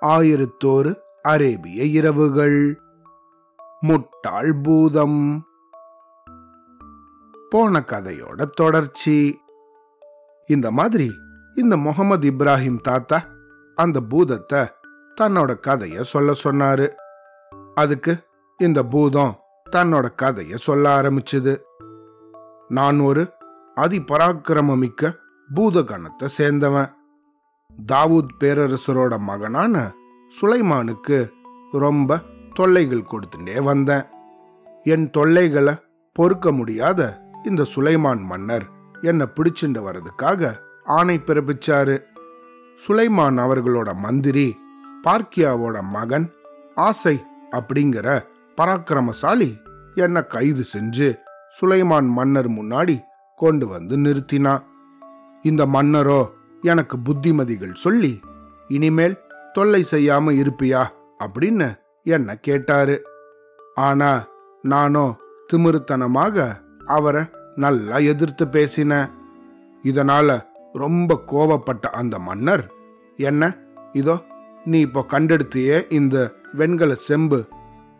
ஆயிரத்தோரு அரேபிய இரவுகள். முட்டாள் பூதம். போன கதையோட தொடர்ச்சி. இந்த மாதிரி இந்த முகமது இப்ராஹிம் தாத்தா அந்த பூதத்தை தன்னோட கதைய சொல்ல சொன்னாரு. அதுக்கு இந்த பூதம் தன்னோட கதைய சொல்ல ஆரம்பிச்சது. நான் ஒரு அதிபராக்கிரமமிக்க பூதகணத்தை சேர்ந்தவன். தாவூத் பேரரசரோட மகனான சுலைமானுக்கு ரொம்ப தொல்லைகள் கொடுத்துட்டே வந்தேன். என் தொல்லைகளை பொறுக்க முடியாத இந்த சுலைமான் மன்னர் என்னை பிடிச்சிட்டு வர்றதுக்காக ஆணை பிறப்பிச்சாரு. சுலைமான் அவர்களோட மந்திரி பார்க்கியாவோட மகன் ஆசை அப்படிங்கிற பராக்கிரமசாலி என்னை கைது செஞ்சு சுலைமான் மன்னர் முன்னாடி கொண்டு வந்து நிறுத்தினான். இந்த மன்னரோ எனக்கு புத்திமதிகள் சொல்லி இனிமேல் தொல்லை செய்யாம இருப்பியா? அப்படின்னு என்ன கேட்டாரு. ஆனா நானோ திமிருத்தனமாக அவரை நல்லா எதிர்த்து பேசினேன். இதனால ரொம்ப கோவப்பட்ட அந்த மன்னர் என்ன இதோ நீ இப்போ கண்டெடுத்தியே இந்த வெண்கல செம்பு.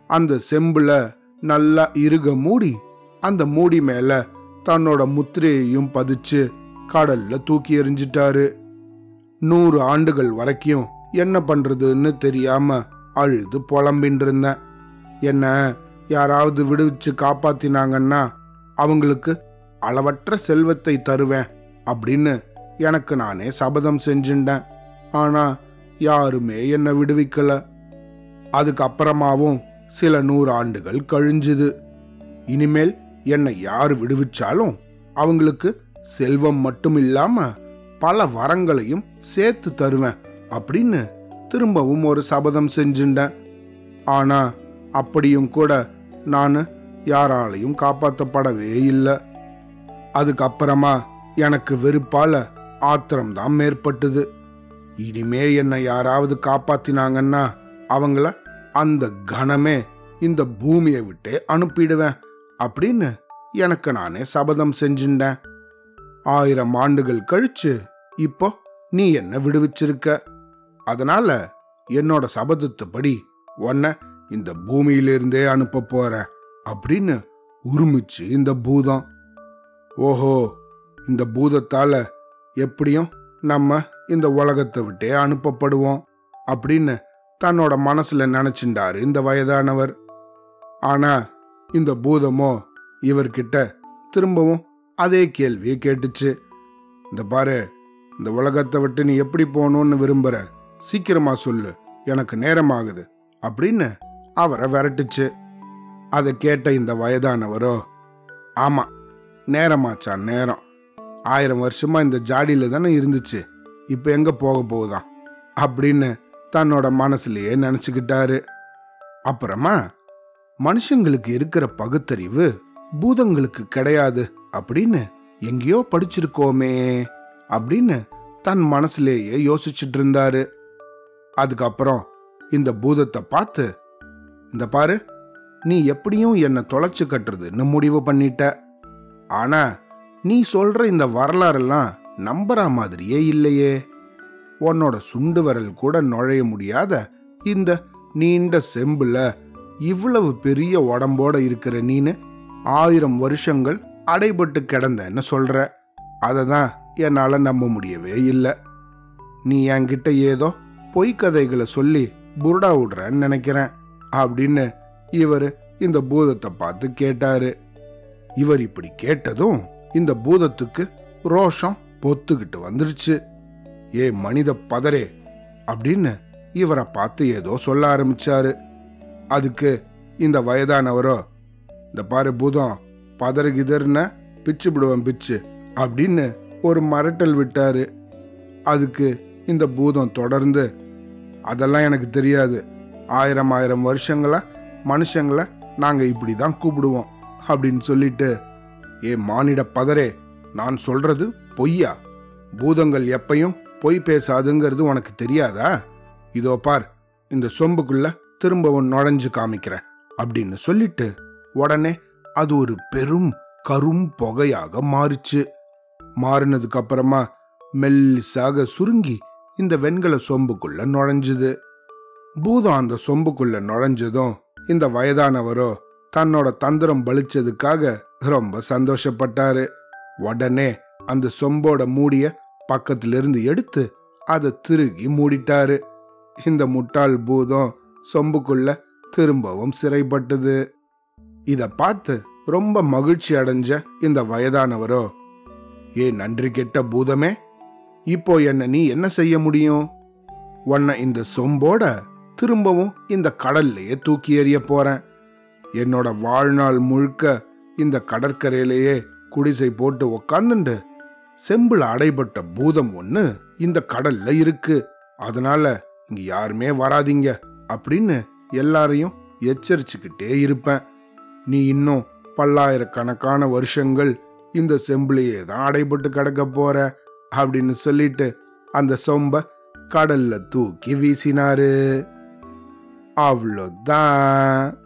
அந்த செம்புல நல்லா இறுக மூடி அந்த மூடி மேல தன்னோட முத்திரையையும் பதிச்சு கடல்ல தூக்கி எறிஞ்சிட்டாரு. நூறு ஆண்டுகள் வரைக்கும் என்ன பண்றதுன்னு தெரியாம அழுது புலம்பின்னு இருந்தேன் என்ன யாராவது விடுவிச்சு காப்பாத்தினாங்கன்னா அவங்களுக்கு அளவற்ற செல்வத்தை தருவேன் அப்படின்னு எனக்கு நானே சபதம் செஞ்சுட்டேன் ஆனா யாருமே என்னை விடுவிக்கல. அதுக்கப்புறமாவும் சில நூறு ஆண்டுகள் கழிஞ்சுது. இனிமேல் என்னை யார் விடுவிச்சாலும் அவங்களுக்கு செல்வம் மட்டும் இல்லாம பல வரங்களையும் சேர்த்து தருவேன் அப்படின்னு திரும்பவும் ஒரு சபதம் செஞ்சுட்டேன். ஆனா அப்படியும் கூட நான் யாராலையும் காப்பாற்றப்படவே இல்லை. அதுக்கப்புறமா எனக்கு வெறுப்பால ஆத்திரம்தான் மேற்பட்டது. இனிமே என்னை யாராவது காப்பாத்தினாங்கன்னா அவங்கள அந்த கணமே இந்த பூமியை விட்டே அனுப்பிடுவேன் அப்படின்னு எனக்கு நானே சபதம் செஞ்சுட்டேன். ஆயிரம் ஆண்டுகள் கழிச்சு இப்போ நீ என்ன விடுவிச்சிருக்க. அதனால என்னோட சபதத்துப்படி உன்னை இந்த பூமியிலிருந்தே அனுப்ப போற அப்படின்னு உருமிச்சு இந்த பூதம். ஓஹோ இந்த பூதத்தால எப்படியும் நம்ம இந்த உலகத்தை விட்டே அனுப்பப்படுவோம் அப்படின்னு தன்னோட மனசுல நினைச்சுண்டாரு இந்த வயதானவர். ஆனா இந்த பூதமோ இவர்கிட்ட திரும்பவும் அதே கேள்வியை கேட்டுச்சு. இந்த பாரு இந்த உலகத்தை விட்டு நீ எப்படி போகணும்னு விரும்புற? சீக்கிரமா சொல்லு. எனக்கு நேரமாகுது. அப்படின்னு அவரை விரட்டுச்சு. அதை கேட்ட இந்த வயதானவரோ ஆமா நேரமாச்சா நேரம். ஆயிரம் வருஷமா இந்த ஜாடியில தானே இருந்துச்சு. இப்ப எங்க போக போகுதாம்? அப்படின்னு தன்னோட மனசுலயே நினைச்சுக்கிட்டாரு. அப்புறமா மனுஷங்களுக்கு இருக்கிற பகுத்தறிவு பூதங்களுக்கு கிடையாது. அப்படின்னு எங்கேயோ படிச்சிருக்கோமே அப்படின்னு தன் மனசுலேயே யோசிச்சுட்டு இருந்தாரு அதுக்கப்புறம் இந்த பூதத்தை பார்த்து இந்த பாரு நீ எப்படியும் என்னை தொலைச்சு கட்டுறதுன்னு முடிவு பண்ணிட்ட. ஆனா நீ சொல்ற இந்த வரலாறெல்லாம் நம்புற மாதிரியே இல்லையே. உன்னோட சுண்டு விரல் கூட நுழைய முடியாத இந்த நீண்ட செம்புல இவ்வளவு பெரிய உடம்போட இருக்கிற நீனு ஆயிரம் வருஷங்கள் அடைபட்டு கிடந்தேன்னு சொல்ற. அதை தான் என்னால் நம்ப முடியவே இல்லை. நீ என்கிட்ட ஏதோ பொய்க்கதைகளை சொல்லி புருடா விடுறேன்னு நினைக்கிறேன் அப்படின்னு இவர் இந்த பூதத்தை பார்த்து கேட்டாரு. இவர் இப்படி கேட்டதும் இந்த பூதத்துக்கு ரோஷம் பொத்துக்கிட்டு வந்துருச்சு. ஏ மனித பதரே அப்படின்னு இவரை பார்த்து ஏதோ சொல்ல ஆரம்பிச்சாரு. அதுக்கு இந்த வயதானவரோ இந்த பாரு பூதம் பதறு கிதர்ன பிச்சு விடுவேன் பிச்சு அப்படின்னு ஒரு மரட்டல் விட்டாரு. அதுக்கு இந்த பூதம் தொடர்ந்து அதெல்லாம் எனக்கு தெரியாது. ஆயிரம் ஆயிரம் வருஷங்களை மனுஷங்களை நாங்கள் இப்படி தான் கூப்பிடுவோம் அப்படின்னு சொல்லிட்டு ஏ மானிட பதரே நான் சொல்றது பொய்யா? பூதங்கள் எப்பையும் பொய் பேசாதுங்கிறது உனக்கு தெரியாதா? இதோ பார் இந்த சொம்புக்குள்ள திரும்பவும் நுழைஞ்சு காமிக்கிறேன் அப்படின்னு சொல்லிட்டு உடனே அது ஒரு பெரும் கரும் புகையாக மாறுச்சு. மாறினதுக்கு அப்புறமா மெல்லிசாக சுருங்கி இந்த வெண்கல சொம்புக்குள்ள நுழைஞ்சுது. பூதம் அந்த சொம்புக்குள்ள நுழைஞ்சதும் இந்த வயதானவரோ தன்னோட தந்திரம் பலிச்சதுக்காக ரொம்ப சந்தோஷப்பட்டாரு. உடனே அந்த சொம்போட மூடிய பக்கத்திலிருந்து எடுத்து அதை திருகி மூடிட்டாரு. இந்த முட்டாள் பூதம் சொம்புக்குள்ள திரும்பவும் சிறைப்பட்டது. இத பார்த்து ரொம்ப மகிழ்ச்சி அடைஞ்ச இந்த வயதானவரோ ஏ நன்றி கெட்ட பூதமே இப்போ என்ன நீ என்ன செய்ய முடியும்? உன்னை இந்த சொம்போட திரும்பவும் இந்த கடல்லையே தூக்கி எறிய போறேன். என்னோட வாழ்நாள் முழுக்க இந்த கடற்கரையிலேயே குடிசை போட்டு உக்காந்துண்டு செம்புல அடைபட்ட பூதம் ஒன்று இந்த கடல்ல இருக்கு. அதனால இங்க யாருமே வராதீங்க அப்படின்னு எல்லாரையும் எச்சரிச்சுக்கிட்டே இருப்பேன். நீ இன்னும் பல்லாயிரக்கணக்கான வருஷங்கள் இந்த செம்பிளையே தான் அடைபட்டு கிடக்க போற அப்படின்னு சொல்லிட்டு அந்த சொம்ப கடல்ல தூக்கி வீசினாரு. அவ்வளோதான்.